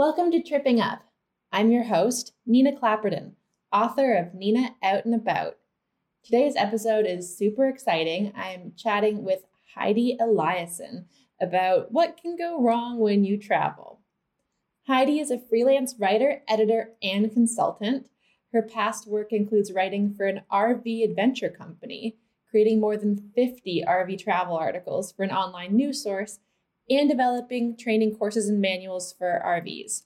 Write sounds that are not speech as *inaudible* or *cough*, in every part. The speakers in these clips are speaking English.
Welcome to Tripping Up. I'm your host, Nina Clapperton, author of Nina Out and About. Today's episode is super exciting. I'm chatting with Heidi Eliason about what can go wrong when you travel. Heidi is a freelance writer, editor, and consultant. Her past work includes writing for an RV adventure company, creating more than 50 RV travel articles for an online news source, and developing training courses and manuals for RVs.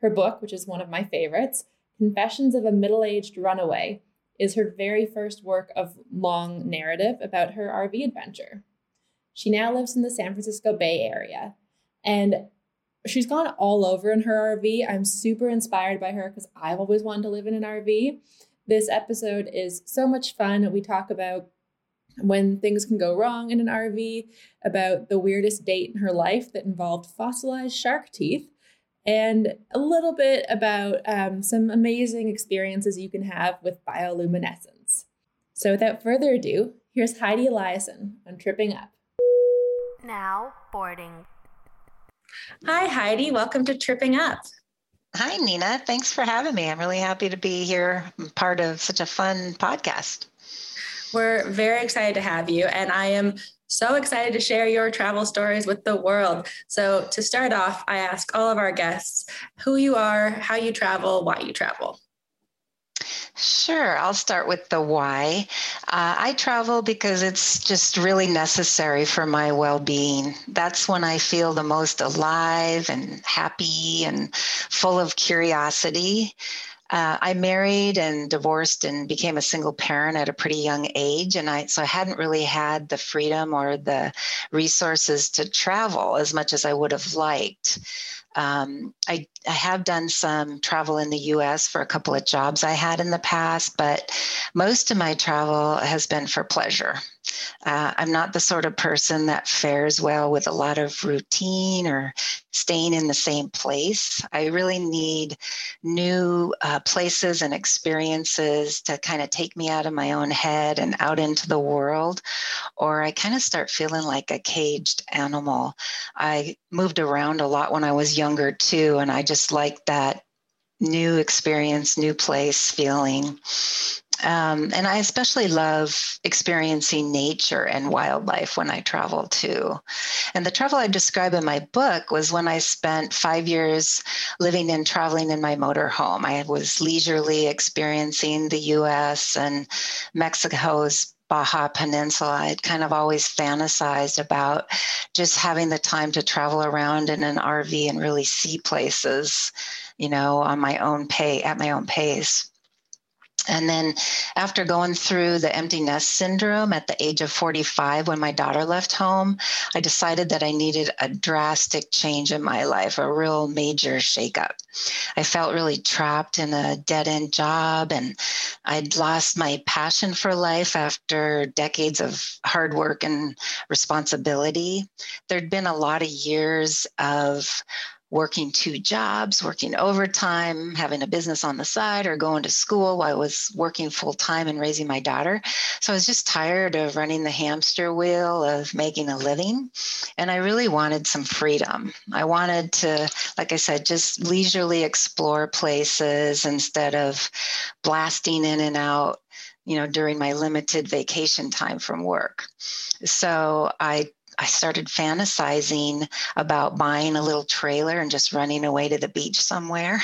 Her book, which is one of my favorites, Confessions of a Middle Aged Runaway, is her very first work of long narrative about her RV adventure. She now lives in the San Francisco Bay Area and she's gone all over in her RV. I'm super inspired by her because I've always wanted to live in an RV. This episode is so much fun. We talk about when things can go wrong in an RV, about the weirdest date in her life that involved fossilized shark teeth, and a little bit about um, some amazing experiences you can have with bioluminescence. So, without further ado, here's Heidi Eliason on Tripping Up. Now boarding. Hi, Heidi. Welcome to Tripping Up. Hi, Nina. Thanks for having me. I'm really happy to be here, part of such a fun podcast. We're very excited to have you, and I am so excited to share your travel stories with the world. So, to start off, I ask all of our guests who you are, how you travel, why you travel. Sure, I'll start with the why. Uh, I travel because it's just really necessary for my well being. That's when I feel the most alive and happy and full of curiosity. Uh, I married and divorced and became a single parent at a pretty young age, and I so I hadn't really had the freedom or the resources to travel as much as I would have liked. Um, I, I have done some travel in the US for a couple of jobs I had in the past, but most of my travel has been for pleasure. Uh, I'm not the sort of person that fares well with a lot of routine or staying in the same place. I really need new uh, places and experiences to kind of take me out of my own head and out into the world, or I kind of start feeling like a caged animal. I moved around a lot when I was younger too, and I just like that new experience, new place feeling. Um, and I especially love experiencing nature and wildlife when I travel too. And the travel I describe in my book was when I spent five years living and traveling in my motorhome. I was leisurely experiencing the US and Mexico's Baja Peninsula. I'd kind of always fantasized about just having the time to travel around in an RV and really see places, you know, on my own pay at my own pace. And then, after going through the empty nest syndrome at the age of 45, when my daughter left home, I decided that I needed a drastic change in my life, a real major shakeup. I felt really trapped in a dead end job, and I'd lost my passion for life after decades of hard work and responsibility. There'd been a lot of years of working two jobs, working overtime, having a business on the side, or going to school while I was working full time and raising my daughter. So I was just tired of running the hamster wheel of making a living. And I really wanted some freedom. I wanted to, like I said, just leisurely explore places instead of blasting in and out you know during my limited vacation time from work so i I started fantasizing about buying a little trailer and just running away to the beach somewhere.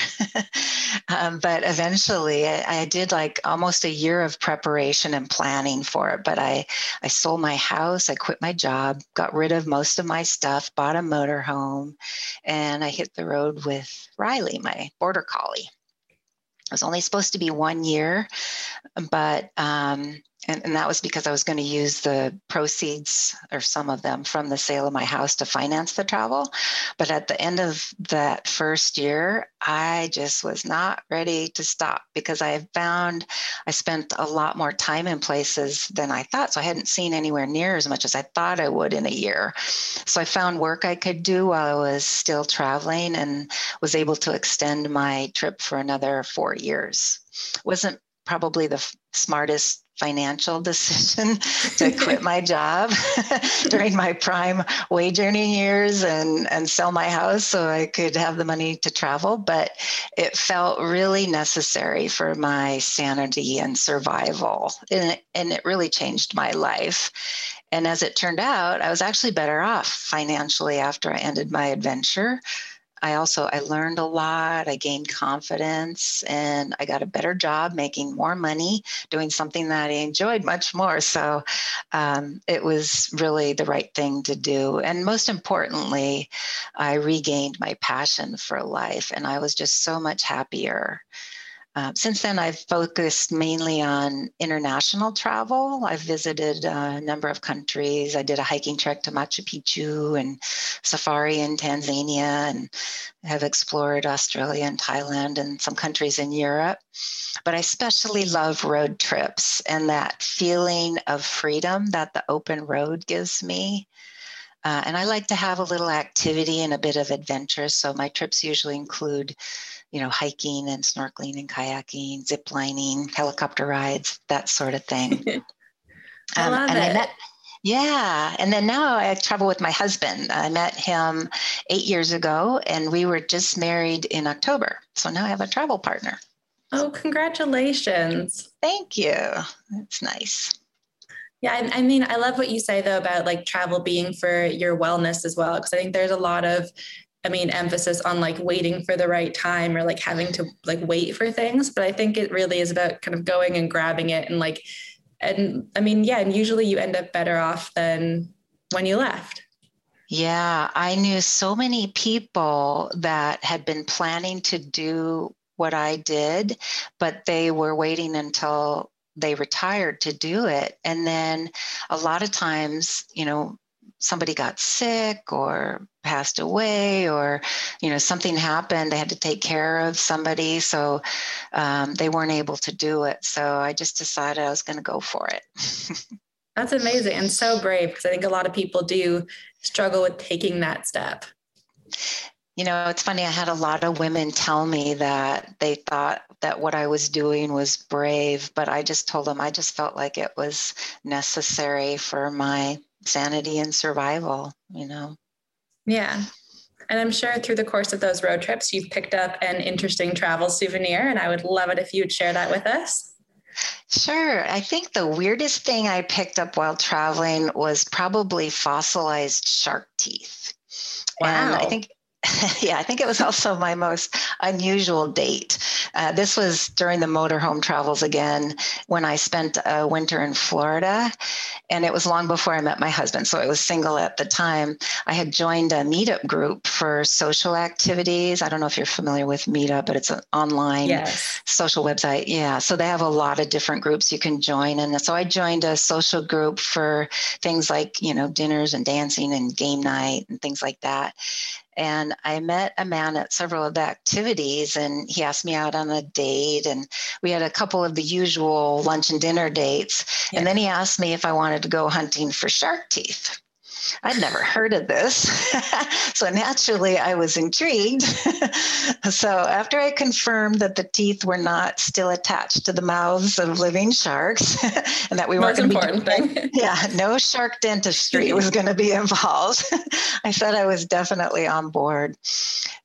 *laughs* um, but eventually, I, I, did like almost a year of preparation and planning for it. But I, I sold my house, I quit my job, got rid of most of my stuff, bought a motorhome, and I hit the road with Riley, my border collie. It was only supposed to be one year, but um, and, and that was because I was going to use the proceeds or some of them from the sale of my house to finance the travel. But at the end of that first year, I just was not ready to stop because I found I spent a lot more time in places than I thought. So I hadn't seen anywhere near as much as I thought I would in a year. So I found work I could do while I was still traveling and was able to extend my trip for another four years. Wasn't probably the smartest financial *laughs* decision to *laughs* quit my job *laughs* during my prime wage earning years and, and sell my house so I could have the money to travel. But it felt really necessary for my sanity and survival. And it, and it really changed my life. And as it turned out, I was actually better off financially after I ended my adventure I also I learned a lot. I gained confidence and I got a better job making more money doing something that I enjoyed much more. So um, it was really the right thing to do. And most importantly, I regained my passion for life and I was just so much happier. Uh, since then, I've focused mainly on international travel. I've visited a number of countries. I did a hiking trek to Machu Picchu and safari in Tanzania, and have explored Australia and Thailand and some countries in Europe. But I especially love road trips and that feeling of freedom that the open road gives me. Uh, and I like to have a little activity and a bit of adventure. So my trips usually include you know, hiking and snorkeling and kayaking, zip lining, helicopter rides, that sort of thing. *laughs* I um, love and it. I met, yeah. And then now I travel with my husband. I met him eight years ago and we were just married in October. So now I have a travel partner. Oh, congratulations. Thank you. That's nice. Yeah, I, I, mean, I love what you say though about like travel being for your wellness as well, because I think there's a lot of I mean, emphasis on like waiting for the right time or like having to like wait for things. But I think it really is about kind of going and grabbing it and like, and I mean, yeah, and usually you end up better off than when you left. Yeah, I knew so many people that had been planning to do what I did, but they were waiting until they retired to do it. And then a lot of times, you know, somebody got sick or passed away or you know something happened they had to take care of somebody so um, they weren't able to do it so i just decided i was going to go for it *laughs* that's amazing and so brave because i think a lot of people do struggle with taking that step you know it's funny i had a lot of women tell me that they thought that what i was doing was brave but i just told them i just felt like it was necessary for my sanity and survival, you know? Yeah. And I'm sure through the course of those road trips, you've picked up an interesting travel souvenir, and I would love it if you would share that with us. Sure. I think the weirdest thing I picked up while traveling was probably fossilized shark teeth. Wow. And I think *laughs* yeah, I think it was also my most unusual date. Uh, this was during the motorhome travels again when I spent a winter in Florida. And it was long before I met my husband. So I was single at the time. I had joined a meetup group for social activities. I don't know if you're familiar with Meetup, but it's an online yes. social website. Yeah. So they have a lot of different groups you can join. And so I joined a social group for things like, you know, dinners and dancing and game night and things like that. And I met a man at several of the activities, and he asked me out on a date. And we had a couple of the usual lunch and dinner dates. Yeah. And then he asked me if I wanted to go hunting for shark teeth. I'd never heard of this. *laughs* so naturally, I was intrigued. *laughs* so after I confirmed that the teeth were not still attached to the mouths of living sharks *laughs* and that we weren't important be, thing. yeah, no shark dentistry was going to be involved, I said I was definitely on board.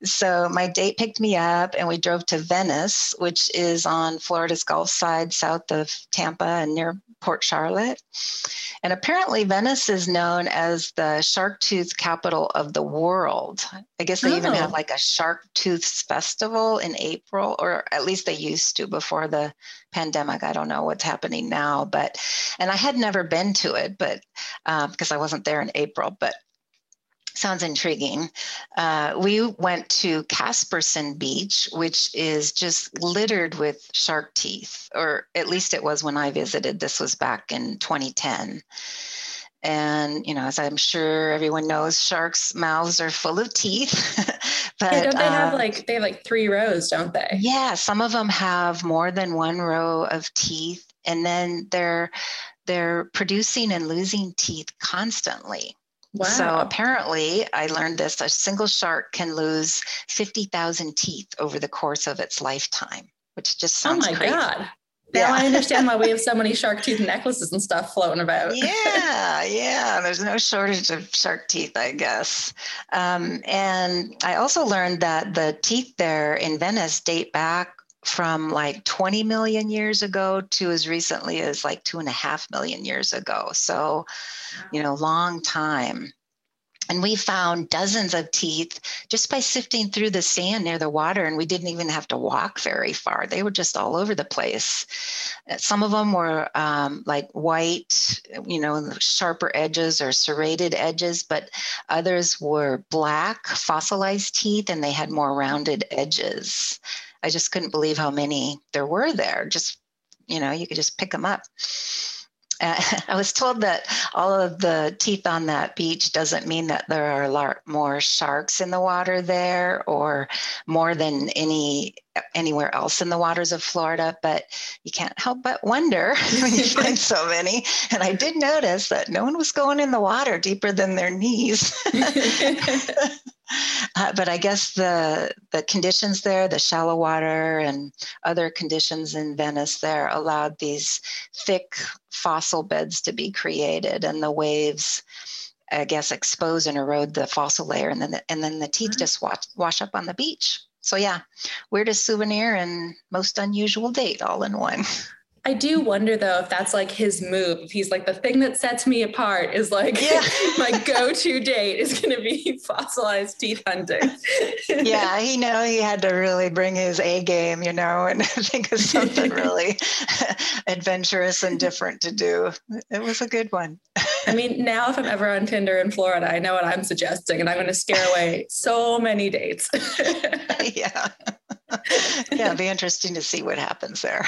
So my date picked me up and we drove to Venice, which is on Florida's Gulf side, south of Tampa and near Port Charlotte. And apparently, Venice is known as the shark tooth capital of the world. I guess they oh. even have oh. like a shark tooth festival in April, or at least they used to before the pandemic. I don't know what's happening now, but, and I had never been to it, but because um, I wasn't there in April, but sounds intriguing. Uh, we went to Caspersen Beach, which is just littered with shark teeth, or at least it was when I visited. This was back in 2010. And, you know, as I'm sure everyone knows, sharks' mouths are full of teeth. *laughs* but yeah, don't they have um, like, they have like three rows, don't they? Yeah, some of them have more than one row of teeth. And then they're, they're producing and losing teeth constantly. Wow. So apparently, I learned this a single shark can lose 50,000 teeth over the course of its lifetime, which just oh sounds Oh my crazy. God. Now yeah. I understand why we have *laughs* so many shark tooth necklaces and stuff floating about. yeah, yeah. There's no shortage of shark teeth, I guess. Um, and I also learned that the teeth there in Venice date back from like 20 million years ago to as recently as like two and a half million years ago. So, you know, long time. And we found dozens of teeth just by sifting through the sand near the water, and we didn't even have to walk very far. They were just all over the place. Uh, some of them were um, like white, you know, sharper edges or serrated edges, but others were black, fossilized teeth, and they had more rounded edges. I just couldn't believe how many there were there. Just, you know, you could just pick them up. *laughs* I was told that all of the teeth on that beach doesn't mean that there are a lot more sharks in the water there or more than any anywhere else in the waters of Florida, but you can't help but wonder *laughs* when you find so many. And I did notice that no one was going in the water deeper than their knees. *laughs* Uh, but I guess the the conditions there, the shallow water and other conditions in Venice there allowed these thick fossil beds to be created, and the waves, I guess, expose and erode the fossil layer, and then the, and then the teeth mm-hmm. just wash, wash up on the beach. So yeah, weirdest souvenir and most unusual date all in one. *laughs* I do wonder though if that's like his move. If he's like the thing that sets me apart is like yeah. *laughs* my go-to date is going to be *laughs* fossilized teeth hunting. *laughs* yeah, he know he had to really bring his A game, you know, and think of something really adventurous and different to do. It was a good one. I mean, now if I'm ever on Tinder in Florida, I know what I'm suggesting, and I'm going to scare away so many dates. yeah. Yeah, it'd be interesting to see what happens there.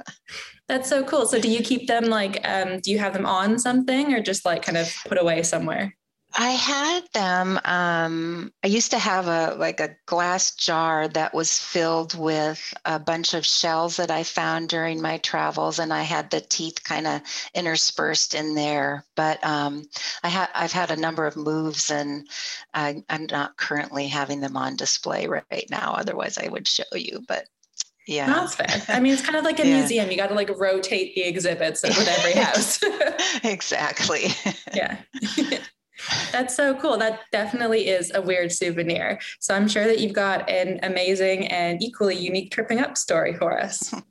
*laughs* That's so cool. So do you keep them like um, do you have them on something or just like kind of put away somewhere? I had them. Um, I used to have a like a glass jar that was filled with a bunch of shells that I found during my travels, and I had the teeth kind of interspersed in there. But um, I had I've had a number of moves, and I, I'm not currently having them on display right now. Otherwise, I would show you. But yeah. That's fair. I mean, it's kind of like a *laughs* yeah. museum. You got to like rotate the exhibits with every *laughs* house. *laughs* exactly. yeah. That's so cool. That definitely is a weird souvenir. So I'm sure that you've got an amazing and equally unique tripping up story for us. *laughs*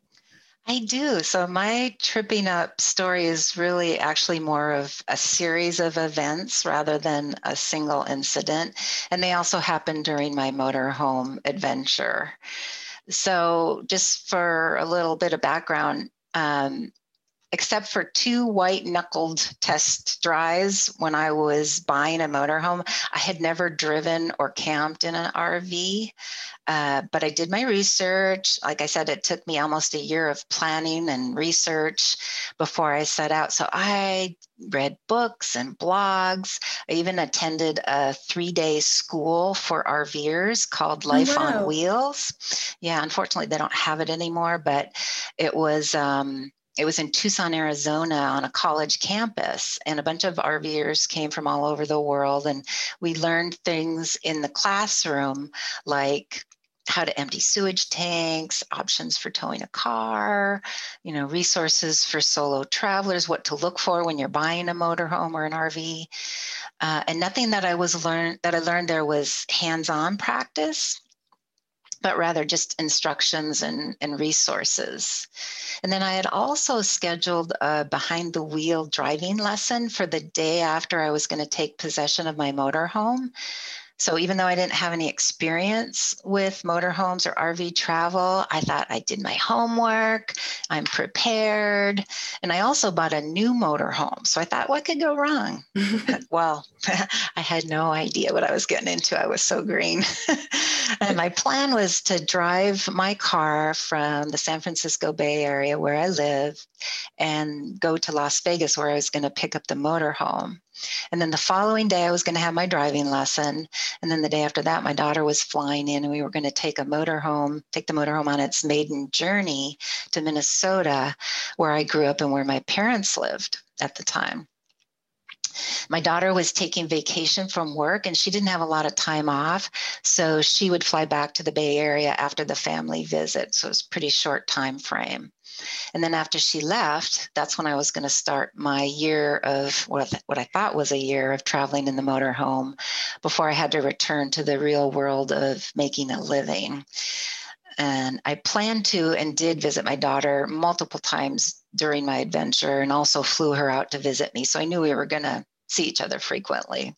I do. So my tripping up story is really actually more of a series of events rather than a single incident. And they also happened during my motorhome adventure. So, just for a little bit of background, um, except for two white knuckled test drives when I was buying a motorhome, I had never driven or camped in an RV. Uh, but I did my research. Like I said, it took me almost a year of planning and research before I set out. So I read books and blogs. I even attended a three day school for RVers called oh, Life wow. on Wheels. Yeah, unfortunately, they don't have it anymore, but it was. Um, it was in Tucson, Arizona on a college campus, and a bunch of RVers came from all over the world. And we learned things in the classroom like how to empty sewage tanks, options for towing a car, you know, resources for solo travelers, what to look for when you're buying a motorhome or an RV. Uh, and nothing that I was learned that I learned there was hands-on practice but rather just instructions and, and resources. And then I had also scheduled a behind the wheel driving lesson for the day after I was going to take possession of my motorhome. So even though I didn't have any experience with motorhomes or RV travel, I thought I did my homework, I'm prepared. And I also bought a new motorhome. So I thought, what could go wrong? *laughs* well, *laughs* I had no idea what I was getting into. I was so green. *laughs* and my plan was to drive my car from the San Francisco Bay Area where I live and go to Las Vegas where I was going to pick up the motorhome. And then the following day, I was going to have my driving lesson. And then the day after that, my daughter was flying in, and we were going to take a motorhome, take the motorhome on its maiden journey to Minnesota, where I grew up and where my parents lived at the time. My daughter was taking vacation from work and she didn't have a lot of time off. So she would fly back to the Bay Area after the family visit. So it was pretty short time frame. And then after she left, that's when I was going to start my year of what, what I thought was a year of traveling in the motorhome before I had to return to the real world of making a living. And I planned to and did visit my daughter multiple times during my adventure and also flew her out to visit me. So I knew we were going to see each other frequently.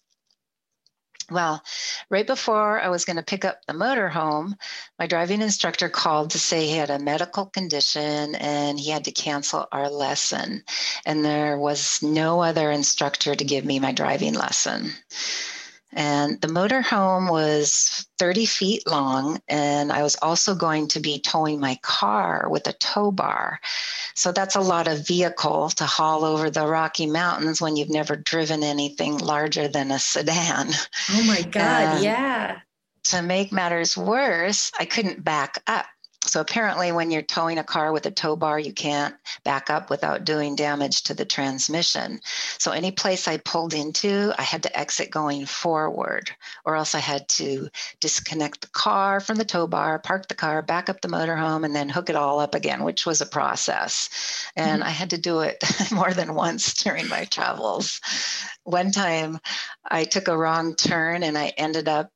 Well, right before I was going to pick up the motorhome, my driving instructor called to say he had a medical condition and he had to cancel our lesson. And there was no other instructor to give me my driving lesson. And the motorhome was 30 feet long, and I was also going to be towing my car with a tow bar. So that's a lot of vehicle to haul over the Rocky Mountains when you've never driven anything larger than a sedan. Oh my God, yeah. To make matters worse, I couldn't back up. So apparently, when you're towing a car with a tow bar, you can't back up without doing damage to the transmission. So any place I pulled into, I had to exit going forward, or else I had to disconnect the car from the tow bar, park the car, back up the motorhome, and then hook it all up again, which was a process. And mm-hmm. I had to do it *laughs* more than once during my travels. One time, I took a wrong turn and I ended up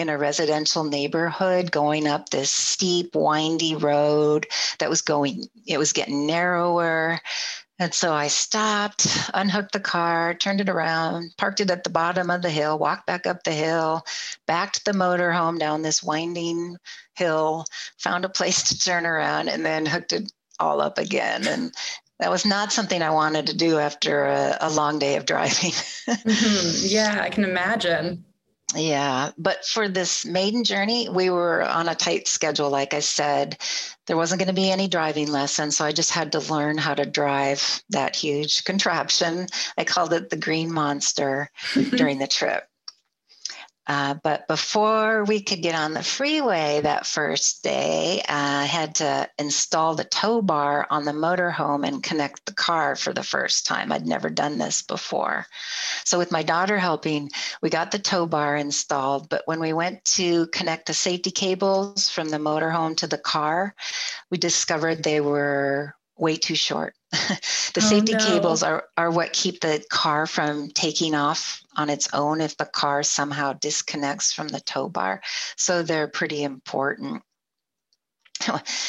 in a residential neighborhood going up this steep, windy road that was going, it was getting narrower. And so I stopped, unhooked the car, turned it around, parked it at the bottom of the hill, walked back up the hill, backed the motorhome down this winding hill, found a place to turn around, and then hooked it all up again. And that was not something I wanted to do after a, a long day of driving. *laughs* mm-hmm. Yeah, I can imagine. Yeah, but for this maiden journey, we were on a tight schedule. Like I said, there wasn't going to be any driving lessons. So I just had to learn how to drive that huge *laughs* contraption. I called it the Green Monster *laughs* during the trip. Uh, but before we could get on the freeway that first day, uh, I had to install the tow bar on the motorhome and connect the car for the first time. I'd never done this before. So, with my daughter helping, we got the tow bar installed. But when we went to connect the safety cables from the motorhome to the car, we discovered they were way too short. *laughs* the oh, safety no. cables are, are what keep the car from taking off on its own if the car somehow disconnects from the tow bar. So they're pretty important. *laughs*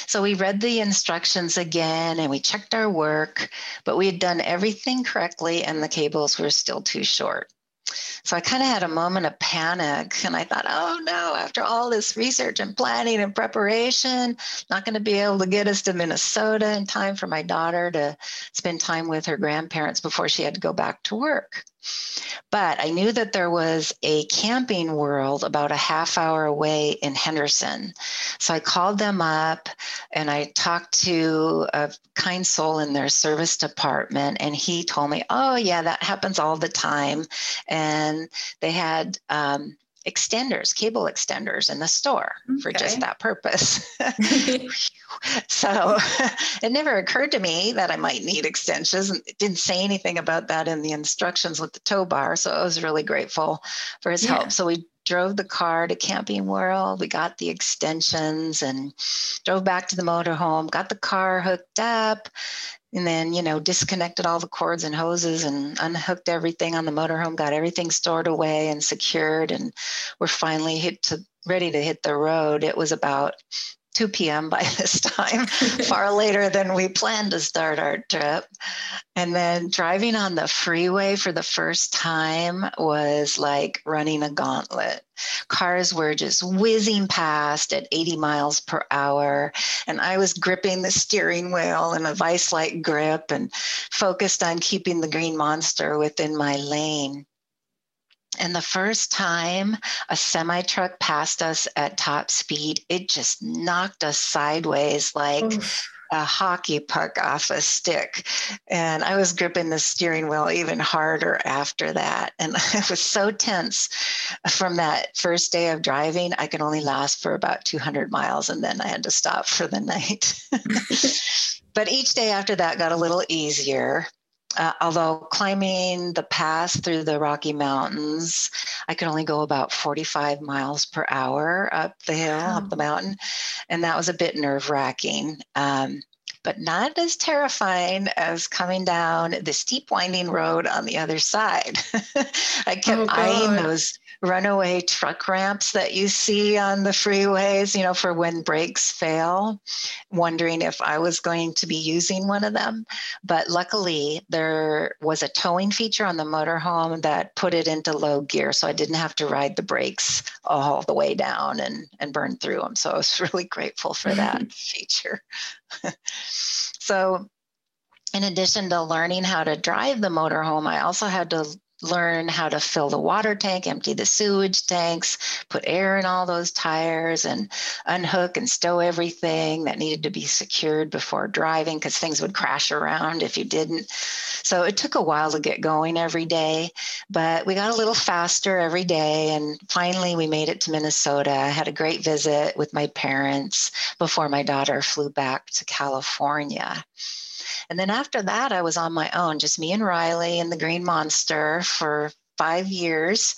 So we read the instructions again and we checked our work, but we had done everything correctly and the cables were still too short. So I kind of had a moment of panic and I thought, oh no, after all this research and planning and preparation, not going to be able to get us to Minnesota in time for my daughter to spend time with her grandparents before she had to go back to work. But I knew that there was a camping world about a half hour away in Henderson. So I called them up and I talked to a kind soul in their service department, and he told me, Oh, yeah, that happens all the time. And they had, um, extenders, cable extenders in the store okay. for just that purpose. *laughs* *laughs* so *laughs* it never occurred to me that I might need extensions it didn't say anything about that in the instructions with the tow bar. So I was really grateful for his yeah. help. So we drove the car to Camping World. We got the extensions and drove back to the motorhome, got the car hooked up, and then, you know, disconnected all the cords and hoses and unhooked everything on the motorhome, got everything stored away and secured. And we're finally hit to ready to hit the road. It was about 2 p.m. by *laughs* this time, *laughs* far later than we planned to start our trip. And then driving on the freeway for the first time was like running a gauntlet. Cars were just whizzing past at 80 miles per hour. And I was gripping the steering wheel in a vice like grip and focused on keeping the green monster within my lane. And the first time a semi truck passed us at top speed, it just knocked us sideways like Oof. a hockey puck off a stick. And I was gripping the steering wheel even harder after that. And *laughs* I was so tense from that first day of driving. I could only last for about 200 miles and then I had to stop for the *laughs* night. *laughs* but each day after that got a little easier uh, although climbing the pass through the Rocky Mountains, I could only go about 45 miles per hour up the hill, wow. up the mountain. And that was a bit nerve wracking. Um, but not as terrifying as coming down the steep winding road on the other side. *laughs* I kept oh, eyeing those runaway truck ramps that you see on the freeways, you know, for when brakes fail, wondering if I was going to be using one of them. But luckily, there was a towing feature on the motorhome that put it into low gear. So I didn't have to ride the brakes all the way down and, and burn through them. So I was *laughs* really grateful for that *laughs* feature. *laughs* so in addition to learning how to drive the motorhome, I also had to learn how to fill the water tank, empty the sewage tanks, put air in all those tires, and unhook and stow everything that needed to be secured before driving because things would crash around if you didn't. So it took a while to get going every day, but we got a little faster every day. And finally, we made it to Minnesota. I had a great visit with my parents before my daughter flew back to California. And then after that, I was on my own, just me and Riley and the Green Monster for five years.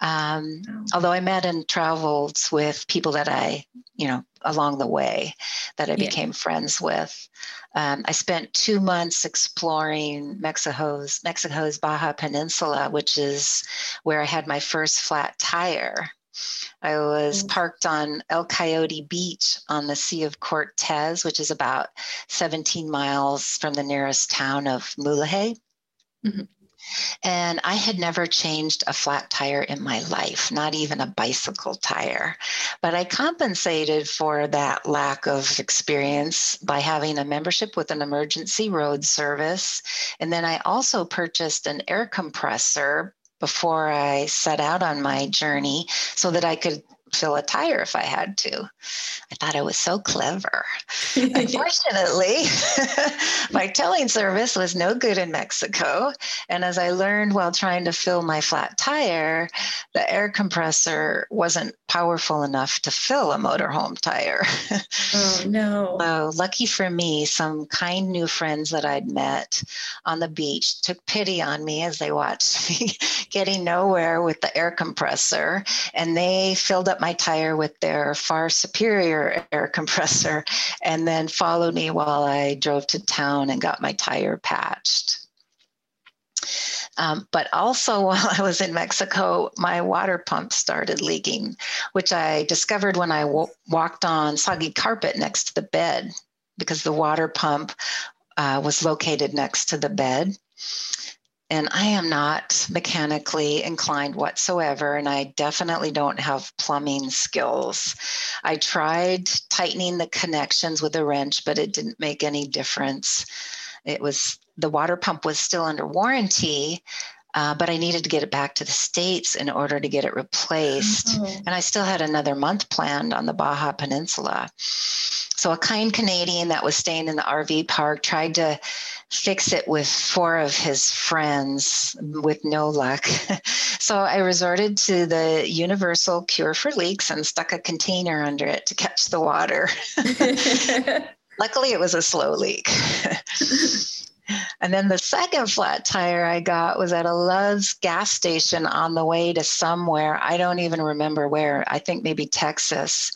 Um, oh. Although I met and traveled with people that I, you know, along the way that I became yeah. friends with. Um, I spent two months exploring Mexico's Mexico's Baja Peninsula, which is where I had my first flat tire. I was mm. parked on El Coyote Beach on the Sea of Cortez, which is about 17 miles from the nearest town of Mulegé. Mm-hmm. And I had never changed a flat tire in my life, not even a bicycle tire. But I compensated for that lack of experience by having a membership with an emergency road service. And then I also purchased an air compressor before I set out on my journey so that I could fill a tire if I had to. I thought I was so clever. *laughs* Unfortunately, *laughs* my towing service was no good in Mexico. And as I learned while trying to fill my flat tire, the air compressor wasn't powerful enough to fill a motorhome tire. oh, no. *laughs* So, lucky for me, some kind new friends that I'd met on the beach took pity on me as they watched me getting nowhere with the air compressor. And they filled up my tire with their far superior air compressor and then followed me while I drove to town and got my tire patched. Um, but also, *laughs* while I was in Mexico, my water pump started leaking, which I discovered when I w- walked on soggy carpet next to the bed because the water pump uh, was located next to the bed and I am not mechanically inclined whatsoever, and I definitely don't have plumbing skills. I tried tightening the connections with a wrench, but it didn't make any difference. It was the water pump was still under warranty, Uh, but I needed to get it back to the States in order to get it replaced. Oh. And I still had another month planned on the Baja Peninsula. So a kind Canadian that was staying in the RV park tried to fix it with four of his friends with no luck. *laughs* so I resorted to the universal cure for leaks and stuck a container under it to catch the water. *laughs* *laughs* Luckily, it was a slow leak. And then the second flat tire I got was at a Love's gas station on the way to somewhere. I don't even remember where. I think maybe Texas.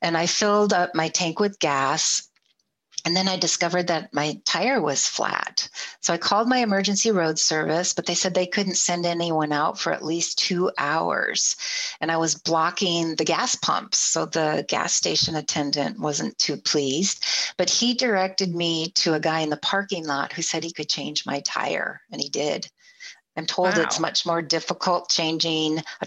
And I filled up my tank with gas and then I discovered that my tire was flat. So I called my emergency road service, but they said they couldn't send anyone out for at least two hours. And I was blocking the gas pumps. So the gas station attendant wasn't too pleased. But he directed me to a guy in the parking lot who said he could change my tire, and he did. I'm told wow. it's much more difficult changing a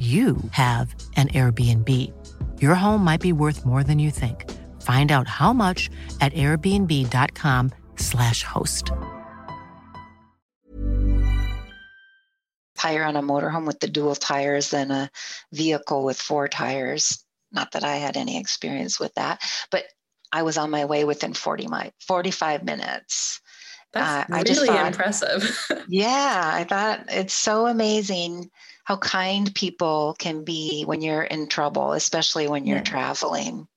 you have an Airbnb. Your home might be worth more than you think. Find out how much at airbnb.com/slash host. Higher on a motorhome with the dual tires than a vehicle with four tires. Not that I had any experience with that, but I was on my way within 40 my 45 minutes. That's uh, really thought, impressive. *laughs* yeah, I thought it's so amazing how kind people can be when you're in trouble, especially when you're yeah. traveling.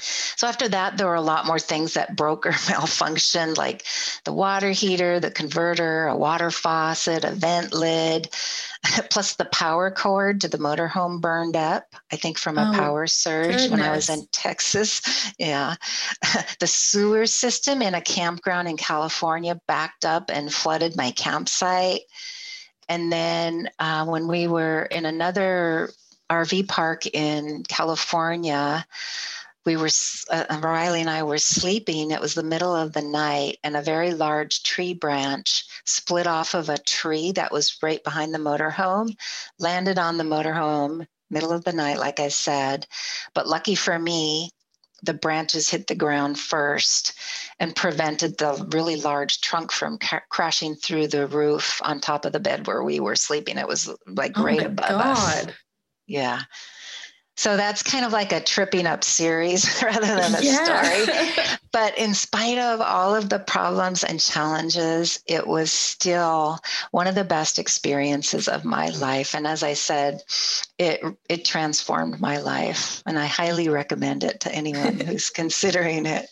So after that, there were a lot more things that broke or *laughs* malfunctioned, like the water heater, the converter, a water faucet, a vent lid, *laughs* plus the power cord to the motorhome burned up, I think from a oh, power surge goodness. when I was in Texas. *laughs* Yeah. the sewer system in a campground in California backed up and flooded my campsite. And then uh, when we were in another RV park in California, we were uh, Riley and I were sleeping. It was the middle of the night, and a very large tree branch split off of a tree that was right behind the motorhome, landed on the motorhome middle of the night, like I said. But lucky for me, the branches hit the ground first and prevented the really large trunk from ca- crashing through the roof on top of the bed where we were sleeping. It was like oh right above God. us. Yeah. So that's kind of like a tripping up series *laughs* rather than a yeah. story. *laughs* but in spite of all of the problems and challenges, it was still one of the best experiences of my life. And as I said, it it transformed my life. And I highly recommend it to anyone *laughs* who's considering it.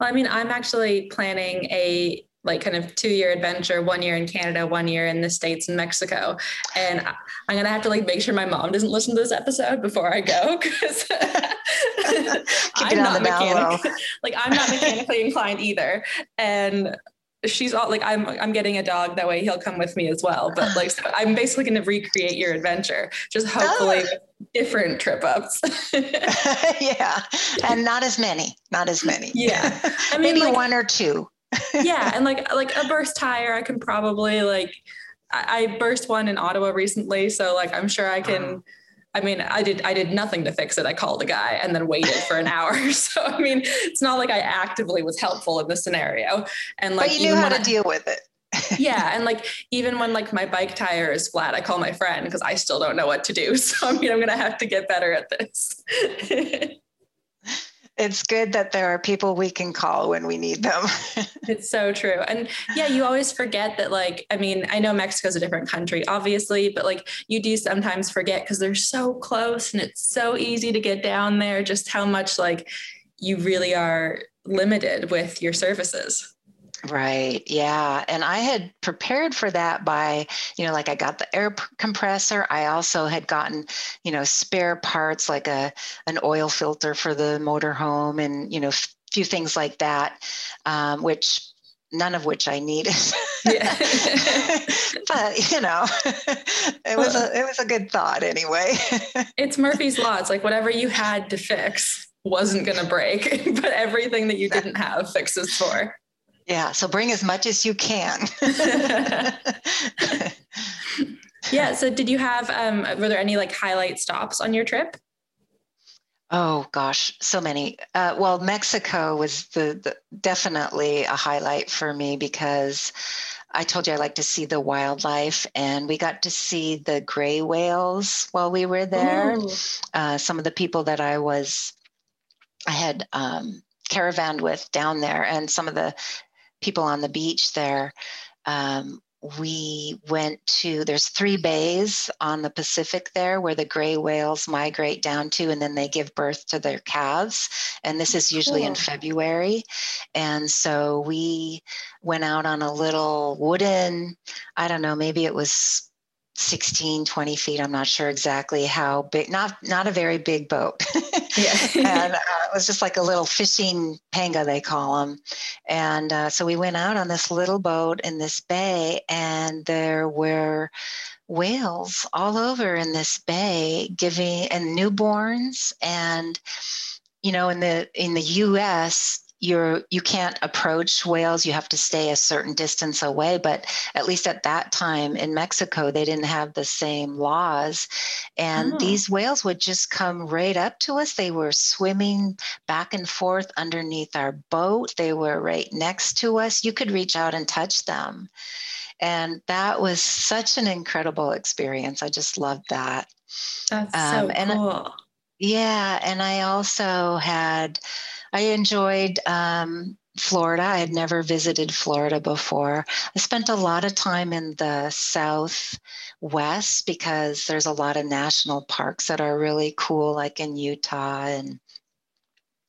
Well, I mean, I'm actually planning a like kind of two year adventure, one year in Canada, one year in the States and Mexico. And I'm going to have to like make sure my mom doesn't listen to this episode before I go because *laughs* I'm not mechanic- *laughs* like I'm not mechanically inclined either. And she's all like I'm I'm getting a dog that way he'll come with me as well but like so I'm basically going to recreate your adventure just oh. hopefully oh. different trip ups *laughs* yeah and not as many not as many yeah I mean, maybe like, one or two yeah and like like a burst tire I can probably like I, I, burst one in Ottawa recently so like I'm sure I can uh-huh. I mean, I did I did nothing to fix it. I called a guy and then waited for an *laughs* hour. *laughs* So I mean, it's not like I actively was helpful in the scenario. And like but you knew how to I, deal with it. yeah. *laughs* And like even when like my bike tire is flat, I call my friend because I still don't know what to do. So I mean I'm gonna have to get better at this. It's good that there are people we can call when we need them. *laughs* it's so true. And yeah, you always forget that, like, I mean, I know Mexico's a different country, obviously, but like you do sometimes forget because they're so close and it's so easy to get down there, just how much like you really are limited with your services. Right. Yeah. And I had prepared for that by, you know, like I got the air compressor. I also had gotten, you know, spare parts like a an oil filter for the motorhome and, you know, a few things like that, um, which none of which I needed. Yeah. *laughs* but you know, *laughs* it was a it was a good thought anyway. *laughs* it's Murphy's law. It's like whatever you had to fix wasn't going to break, but everything that you didn't have fixes for. Yeah, so bring as much as you can. *laughs* *laughs* yeah, so did you have um were there any like highlight stops on your trip? Oh gosh, so many. Uh, well, Mexico was the, the definitely a highlight for me because I told you I like to see the wildlife, and we got to see the gray whales while we were there. Uh, some of the people that I was, I had um, caravanned with down there, and some of the people on the beach there. Um, we went to there's three bays on the pacific there where the gray whales migrate down to and then they give birth to their calves and this is usually in february and so we went out on a little wooden i don't know maybe it was 16 20 feet. I'm not sure exactly how big not not a very big boat. Yeah. *laughs* and *laughs* uh, it was just like a little fishing panga they call them and uh, so we went out on this little boat in this bay and there were whales all over in this bay giving and newborns and you know in the in the us you're you can't approach whales. You have to stay a certain distance away. But at least at that time in mexico they didn't have the same laws. And oh. these whales would just come right up to us. They were swimming back and forth underneath our boat. They were right next to us. You could reach out and touch them. And that was such an incredible experience. I just loved that. That's um, so cool yeah and i also had I enjoyed um, Florida. I had never visited Florida before. I spent a lot of time in the southwest because there's a lot of national parks that are really cool, like in Utah and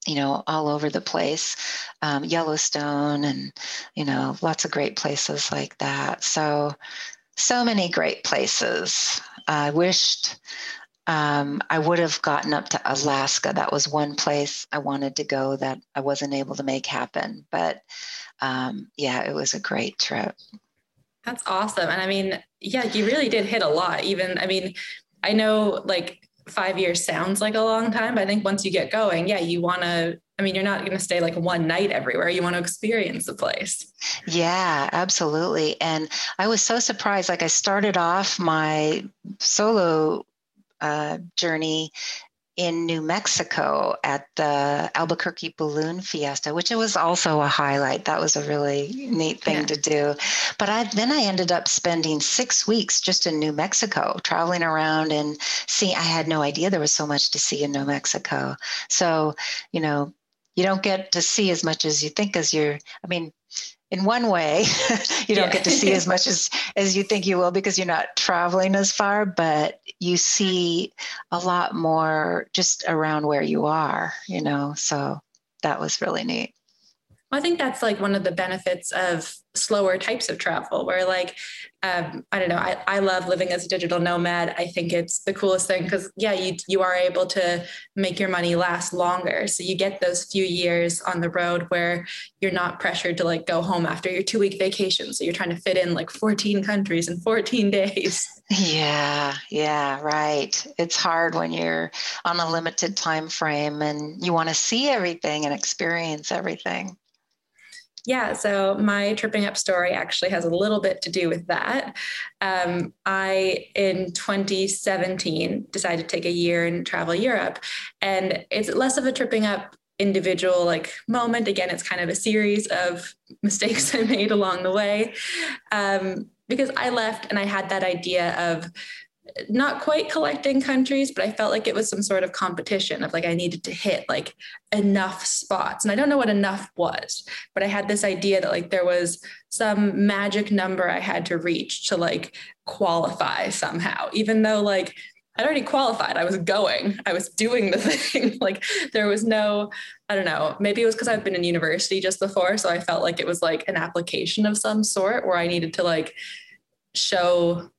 you know all over the place um, yellowstone and you know lots of great places like that so so many great places i wished um, I would have gotten up to Alaska. That was one place I wanted to go that I wasn't able to make happen. But um, yeah, it was a great trip. That's awesome. And I mean, yeah, you really did hit a lot. Even, I mean, I know like five years sounds like a long time, but I think once you get going, yeah, you want to. I mean, you're not going to stay like one night everywhere. You want to experience the place. Yeah, absolutely. And I was so surprised. Like, I started off my solo uh, journey in New Mexico at the Albuquerque Balloon Fiesta, which it was also a highlight. That was a really neat thing yeah. to do. But I, then I ended up spending six weeks just in New Mexico, traveling around and seeing. I had no idea there was so much to see in New Mexico. So, you know, you don't get to see as much as you think as you're. I mean, in one way *laughs* you don't yeah. get to see as much as as you think you will because you're not traveling as far but you see a lot more just around where you are you know so that was really neat I think that's like one of the benefits of slower types of travel where like um, i don't know I, I love living as a digital nomad. I think it's the coolest thing because yeah you, you are able to make your money last longer. So you get those few years on the road where you're not pressured to like go home after your two week vacation. So you're trying to fit in like 14 countries in 14 *laughs* days. Yeah yeah right. It's hard when you're on a limited time frame and you want to see everything and experience everything yeah, so my tripping up story actually has a little bit to do with that. Um, I, in 2017, decided to take a year and travel Europe. And it's less of a tripping up individual like moment. Again, it's kind of a series of *laughs* mistakes I made along the way. Um, because I left and I had that idea of not quite collecting countries, but I felt like it was some sort of competition of like I needed to hit like enough spots. And I don't know what enough was, but I had this idea that like there was some magic number I had to reach to like qualify somehow, even though like I'd already qualified. I was going, I was doing the *laughs* thing. like there was no, I don't know, maybe it was because I've been in university just before. So I felt like it was like an application of some sort where I needed to like show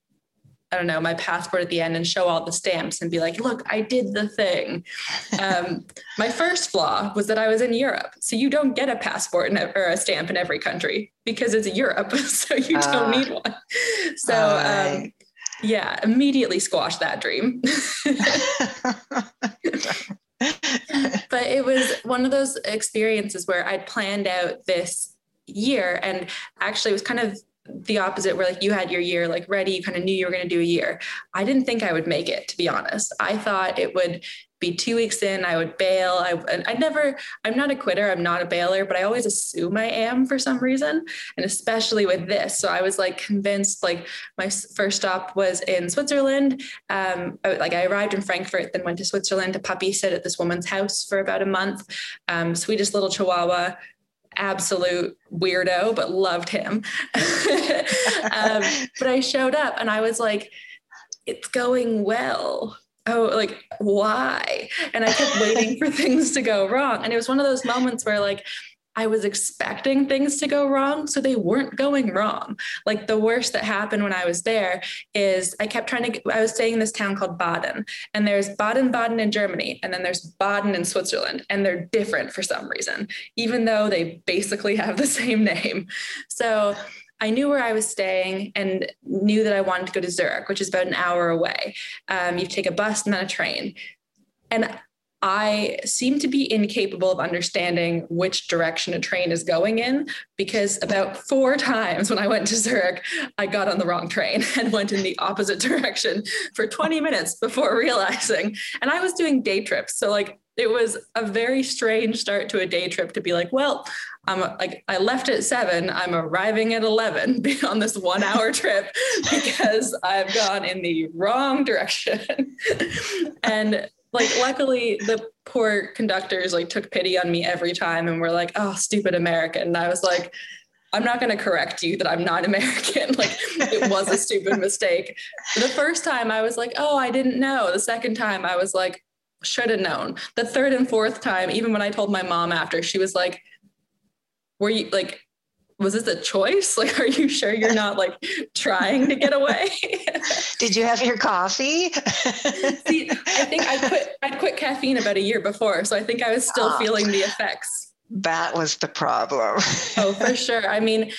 I don't know, my passport at the end and show all the stamps and be like, look, I did the thing. *laughs* Um, my first flaw was that I was in Europe. So you don't get a passport or a stamp in every country because it's Europe. *laughs* So you don't uh, need one. So, right. um, yeah, immediately squash that dream. *laughs* but it was one of those experiences where I'd planned out this year and actually it was kind of the opposite where like you had your year like ready you kind of knew you were going to do a year. I didn't think i would make it to be honest. I thought it would be two weeks in i would bail. I i never i'm not a quitter i'm not a bailer but i always assume i am for some reason and especially with this. So i was like convinced like my first stop was in switzerland. Um I, like i arrived in frankfurt then went to switzerland to puppy sit at this woman's house for about a month. Um sweetest little chihuahua absolute weirdo, but loved him. *laughs* um, but I showed up and I was like, it's going well. Oh, like, why? And I kept waiting for *laughs* things to go wrong. And it was one of those moments where, like, I was expecting things to go wrong, so they weren't going wrong. Like the worst that happened when I was there is I kept trying to, I was staying in this town called Baden, and there's Baden Baden in Germany, and then there's Baden in Switzerland, and they're different for some reason, even though they basically *laughs* have the same name. So I knew where I was staying and knew that I wanted to go to Zurich, which is about an hour away. Um, you take a bus and then a train. And I seem to be incapable of understanding which direction a train is going in because about four times when I went to Zurich, I got on the wrong train *laughs* and went in the opposite direction for 20 minutes before realizing. And I was doing day trips. So, like, it was a very strange start to a day trip to be like, well, I'm like, I left at seven. I'm arriving at 11 *laughs* on this one hour trip *laughs* because I've gone in the wrong direction. and like luckily the poor conductors like took pity on me every time and were like oh stupid american. And i was like i'm not going to correct you that i'm not *laughs* american. Like it was a stupid mistake. The first time i was like oh i didn't know. The second time i was like should have known. The third and fourth time even when i told my mom after she was like were you like was this a choice? *laughs* Like, are you sure you're not like trying to get away? *laughs* Did you have your coffee? *laughs* See, I think I quit I quit caffeine about a year before, so I think I was still oh, feeling the effects. That was the problem. oh, for sure. I mean,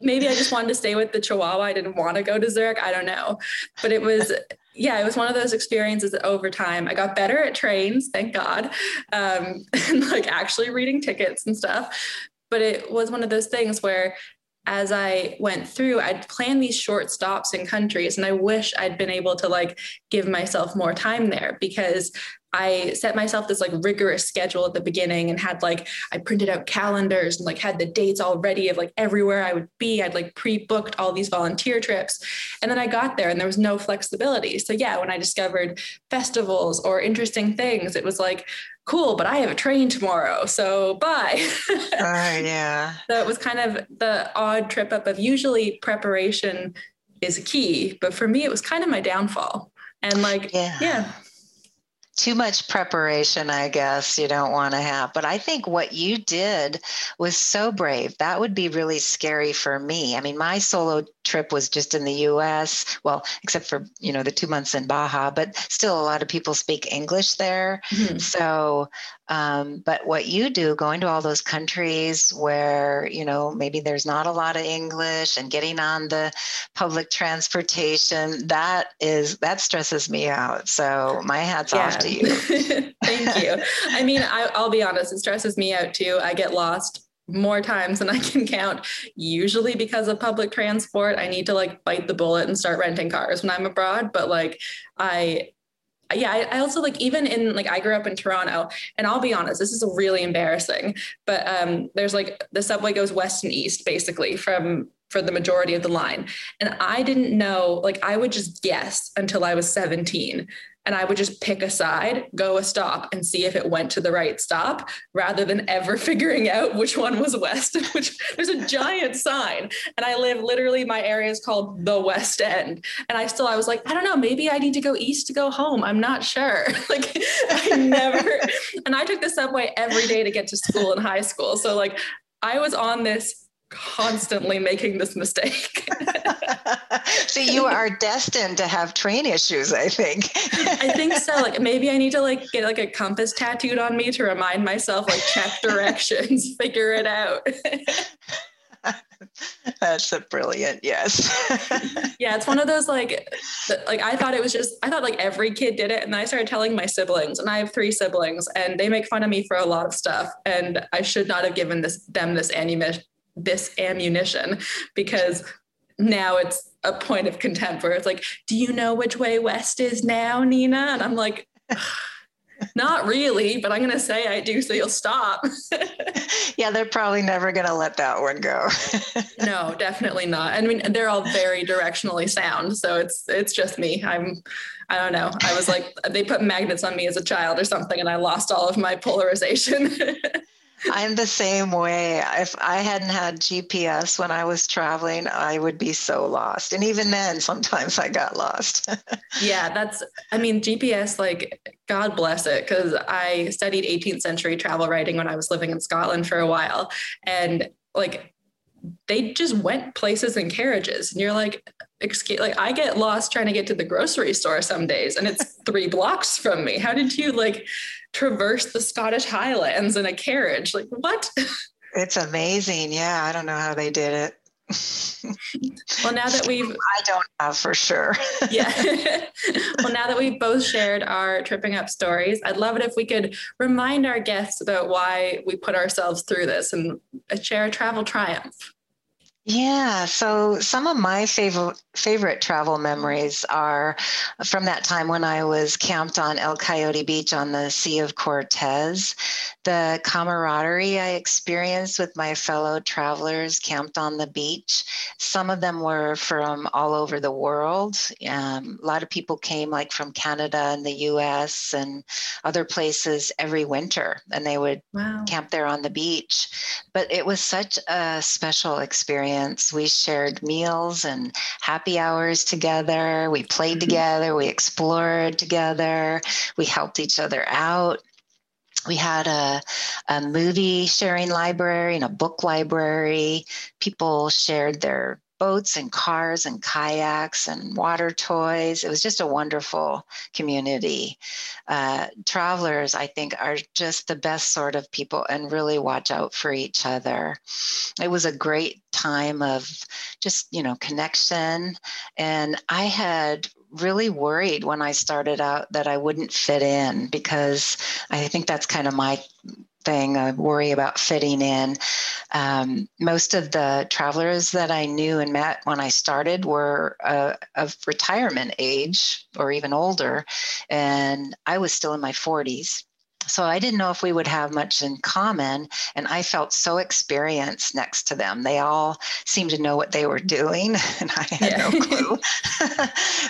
maybe I just wanted to stay with the Chihuahua. I didn't want to go to Zurich. I don't know, but it was yeah, it was one of those experiences that over time I got better at trains, thank God, um, and like actually reading tickets and stuff but it was one of those things where as I went through, I'd plan these short stops in countries, and I wish I'd been able to like give myself more time there because I set myself this like rigorous schedule at the beginning and had like I printed out calendars and like had the dates already of like everywhere I would be. I'd like pre-booked all these volunteer trips. And then I got there and there was no flexibility. So yeah, when I discovered festivals or interesting things, it was like, cool, but I have a train tomorrow. So bye. *laughs* uh, yeah. So it was kind of the odd trip up of usually preparation is key, but for me it was kind of my downfall. And like, yeah. yeah too much preparation, I guess you don't want to have. But I think what you did was so brave. That would be really scary for me. I mean, my solo trip was just in the US, well, except for, you know, the two months in Baja, but still a lot of people speak English there. Mm-hmm. So um, but what you do, going to all those countries where, you know, maybe there's not a lot of English and getting on the public transportation, that is, that stresses me out. So my hat's yeah. off to you. *laughs* Thank you. I mean, I, I'll be honest, it stresses me out too. I get lost more times than I can count, usually because of public transport. I need to like bite the bullet and start renting cars when I'm abroad. But like, I, yeah, I, I, also like even in like I grew up in Toronto, and I'll be honest, this is really embarrassing. But um, there's like the subway goes west and east basically from for the majority of the line, and I didn't know. Like I would just guess until I was 17 and I would just pick a side, go a stop, and see if it went to the right stop rather than ever *laughs* figuring out which one was west. *laughs* Which there's a giant sign, and I live literally my area is called the West End, and I still I was like I don't know maybe I need to go east to go home. I'm not sure. *laughs* like I never, and I took the subway every day to get to school in high school. So like I was on this constantly making this mistake. *laughs* so you are destined to have train issues, I think. I think so. Like maybe I need to like get like a compass tattooed on me to remind myself like check *laughs* directions, figure it out. That's a brilliant yes. *laughs* yeah, it's one of those like like I thought it was just I thought like every kid did it and then I started telling my siblings and I have three siblings and they make fun of me for a lot of stuff and I should not have given this them this ammunition this ammunition because now it's a point of contempt where it's like, do you know which way west is now, Nina? And I'm like, not really, but I'm going to say I do, so you'll stop. *laughs* yeah, they're probably never going to let that one go. *laughs* no, definitely not. I mean, they're all very directionally sound, so it's it's just me. I'm I don't know. I was like they put magnets on me as a child or something, and I lost all of my polarization. *laughs* I'm the same way. If I hadn't had GPS when I was traveling, I would be so lost. And even then, sometimes I got lost. *laughs* yeah, that's, I mean, GPS, like, God bless it, because I studied 18th century travel writing when I was living in Scotland for a while. And like, they just went places in carriages. And you're like, excuse, like, I get lost trying to get to the grocery store some days, and it's three blocks from me. How did you, like, traverse the Scottish Highlands in a carriage. Like, what? It's amazing. Yeah, I don't know how they did it. *laughs* well, now that we've. *laughs* I don't have for sure. *laughs* yeah. well, now that we've both shared our tripping up stories, I'd love it if we could remind our guests about why we put ourselves through this and share a travel triumph. Yeah, so some of my favorite favorite travel memories are from that time when I was camped on El Coyote Beach on the Sea of Cortez. The camaraderie I experienced with my fellow travelers camped on the beach. Some of them were from all over the world. Um, a lot of people came, like from Canada and the US and other places every winter, and they would wow. camp there on the beach. But it was such a special experience. We shared meals and happy hours together. We played mm-hmm. together. We explored together. We helped each other out we had a, a movie sharing library and a book library. People shared their boats and cars and kayaks and water toys. It was just a wonderful community. Uh, travelers, I think, are just the best sort of people and really watch out for each other. It was a great time of just, you know, connection. And I had really worried when I started out that I wouldn't fit in because I think that's kind of my thing. I worry about fitting in. Um, most of the travelers that I knew and met when I started were uh, of retirement age or even older, and I was still in my 40s. So I didn't know if we would have much in common. And I felt so experienced next to them. They all seemed to know what they were doing, *laughs* and I had yeah. no clue. *laughs*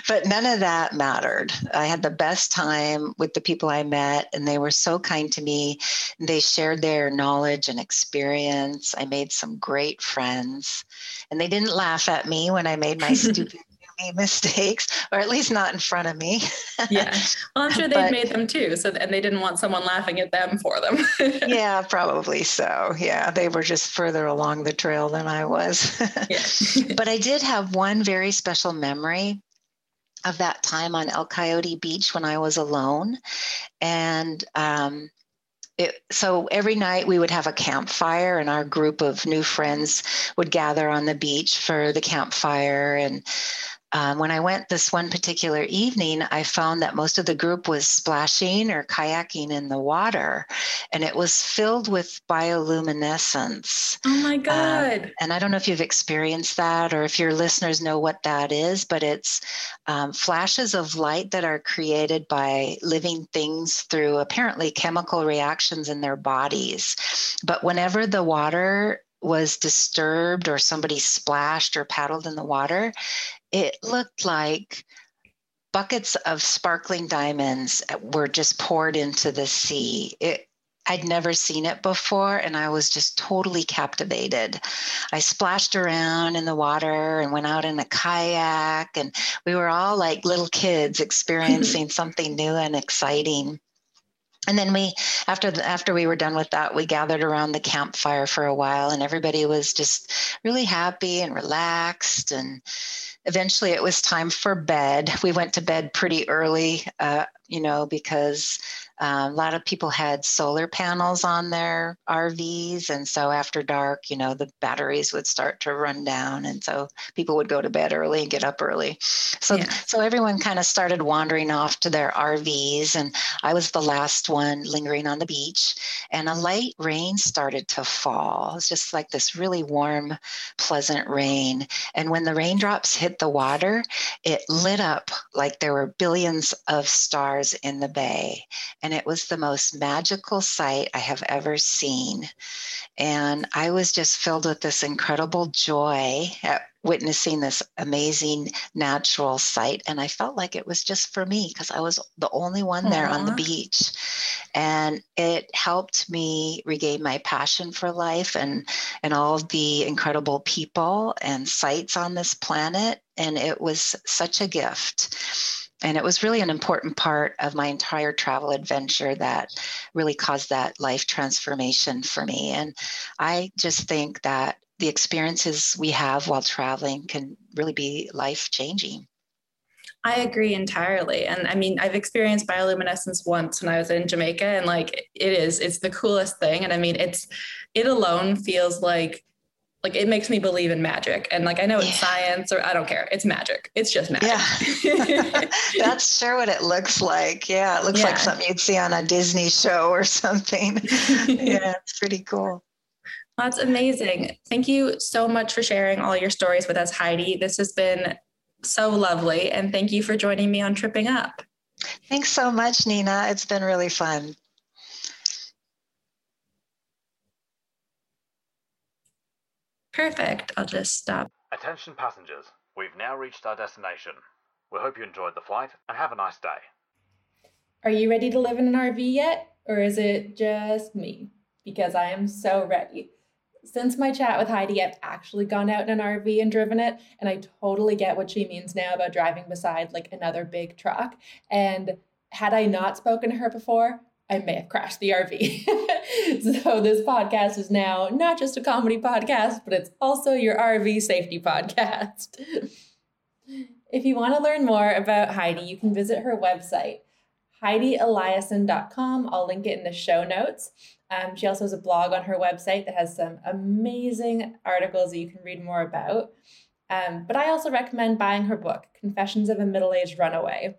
but none of that mattered. I had the best time with the people I met, and they were so kind to me. They shared their knowledge and experience. I made some great friends, and they didn't laugh at me when I made my *laughs* stupid any mistakes, or at least not in front of me. *laughs* yeah, well, I'm sure they made them too. So and they didn't want someone laughing at them for them. *laughs* yeah, probably so. Yeah, they were just further along the trail than I was. *laughs* but I did have one very special memory of that time on El Coyote Beach when I was alone, and um, it, so every night we would have a campfire and our group of new friends would gather on the beach for the campfire and um, when I went this one particular evening, I found that most of the group was splashing or kayaking in the water, and it was filled with bioluminescence. Oh my um, God. Um, and I don't know if you've experienced that or if your listeners know what that is, but it's um, flashes of light that are created by living things through apparently chemical reactions in their bodies. But whenever the water was disturbed or somebody splashed or paddled in the water, it looked like buckets of sparkling diamonds were just poured into the sea. It, I'd never seen it before, and I was just totally captivated. I splashed around in the water and went out in a kayak, and we were all like little kids experiencing *clears throat* something new and exciting and then we after the, after we were done with that we gathered around the campfire for a while and everybody was just really happy and relaxed and eventually it was time for bed. We went to bed pretty early uh, you know because um, a lot of people had solar panels on their RVs. And so after dark, you know, the batteries would start to run down. And so people would go to bed early and get up early. So, yeah. so everyone kind of started wandering off to their RVs. And I was the last one lingering on the beach. And a light rain started to fall. It was just like this really warm, pleasant rain. And when the raindrops hit the water, it lit up like there were billions of stars in the bay. And and it was the most magical sight I have ever seen. And I was just filled with this incredible joy at witnessing this amazing natural sight. And I felt like it was just for me because I was the only one there Aww. on the beach. And it helped me regain my passion for life and, and all the incredible people and sights on this planet. And it was such a gift and it was really an important part of my entire travel adventure that really caused that life transformation for me and i just think that the experiences we have while traveling can really be life changing I agree entirely. And I mean, I've experienced bioluminescence once when I was in Jamaica and like it is, it's the coolest thing. And I mean, it's, it alone feels like like it makes me believe in magic and like i know it's yeah. science or i don't care. It's magic. It's just magic. Yeah. *laughs* *laughs* That's sure what it looks like. Yeah it looks yeah. like something you'd see on a disney show or something. *laughs* Yeah it's pretty cool. That's amazing. Thank you so much for sharing all your stories with us heidi. This has been so lovely and thank you for joining me on tripping up. Thanks so much nina. It's been really fun Perfect. I'll just stop. Attention passengers, we've now reached our destination. We hope you enjoyed the flight and have a nice day. Are you ready to live in an RV yet? Or is it just me? Because I am so ready. Since my chat with Heidi, I've actually gone out in an RV and driven it, and I totally get what she means now about driving beside like another big truck. And had I not spoken to her before, I may have crashed the RV. *laughs* so this podcast is now not just a comedy podcast, but it's also your RV safety podcast. *laughs* if you want to learn more about Heidi, you can visit her website, HeidiEliason.com. I'll link it in the show notes. Um, she also has a blog on her website that has some amazing articles that you can read more about. Um, but I also recommend buying her book, Confessions of a Middle Aged Runaway.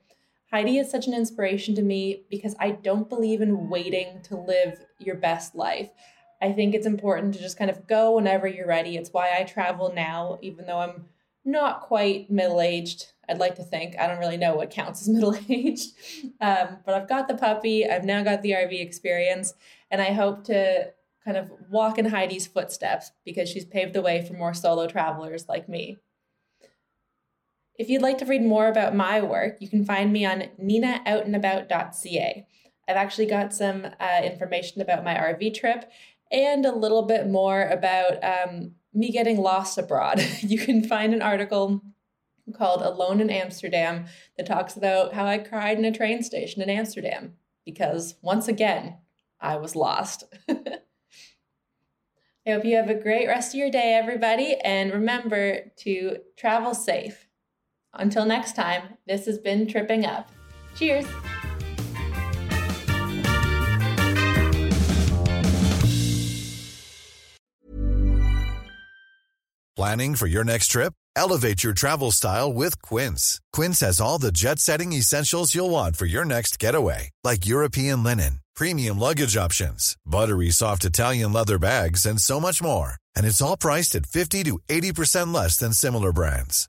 Heidi is such an inspiration to me because I don't believe in waiting to live your best life. I think it's important to just kind of go whenever you're ready. It's why I travel now, even though I'm not quite middle aged. I'd like to think. I don't really know what counts as *laughs* middle aged. Um, but I've got the puppy, I've now got the RV experience, and I hope to kind of walk in Heidi's footsteps because she's paved the way for more solo travelers like me. If you'd like to read more about my work, you can find me on ninoutandabout.ca. I've actually got some uh, information about my RV trip and a little bit more about um, me getting lost abroad. *laughs* you can find an article called Alone in Amsterdam that talks about how I cried in a train station in Amsterdam because once again, I was lost. *laughs* I hope you have a great rest of your day, everybody, and remember to travel safe. Until next time, this has been Tripping Up. Cheers! Planning for your next trip? Elevate your travel style with Quince. Quince has all the jet setting essentials you'll want for your next getaway, like European linen, premium luggage options, buttery soft Italian leather bags, and so much more. And it's all priced at 50 to 80% less than similar brands.